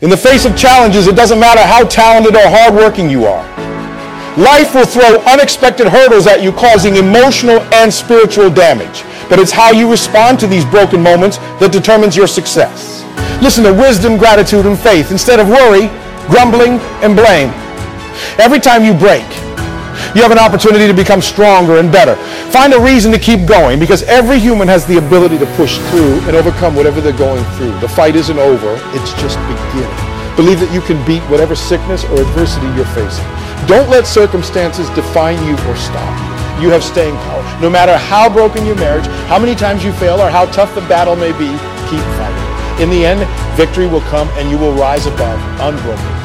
In the face of challenges, it doesn't matter how talented or hardworking you are. Life will throw unexpected hurdles at you, causing emotional and spiritual damage. But it's how you respond to these broken moments that determines your success. Listen to wisdom, gratitude, and faith instead of worry, grumbling, and blame. Every time you break, you have an opportunity to become stronger and better. Find a reason to keep going because every human has the ability to push through and overcome whatever they're going through. The fight isn't over, it's just beginning. Believe that you can beat whatever sickness or adversity you're facing. Don't let circumstances define you or stop you. You have staying power. No matter how broken your marriage, how many times you fail, or how tough the battle may be, keep fighting. In the end, victory will come and you will rise above unbroken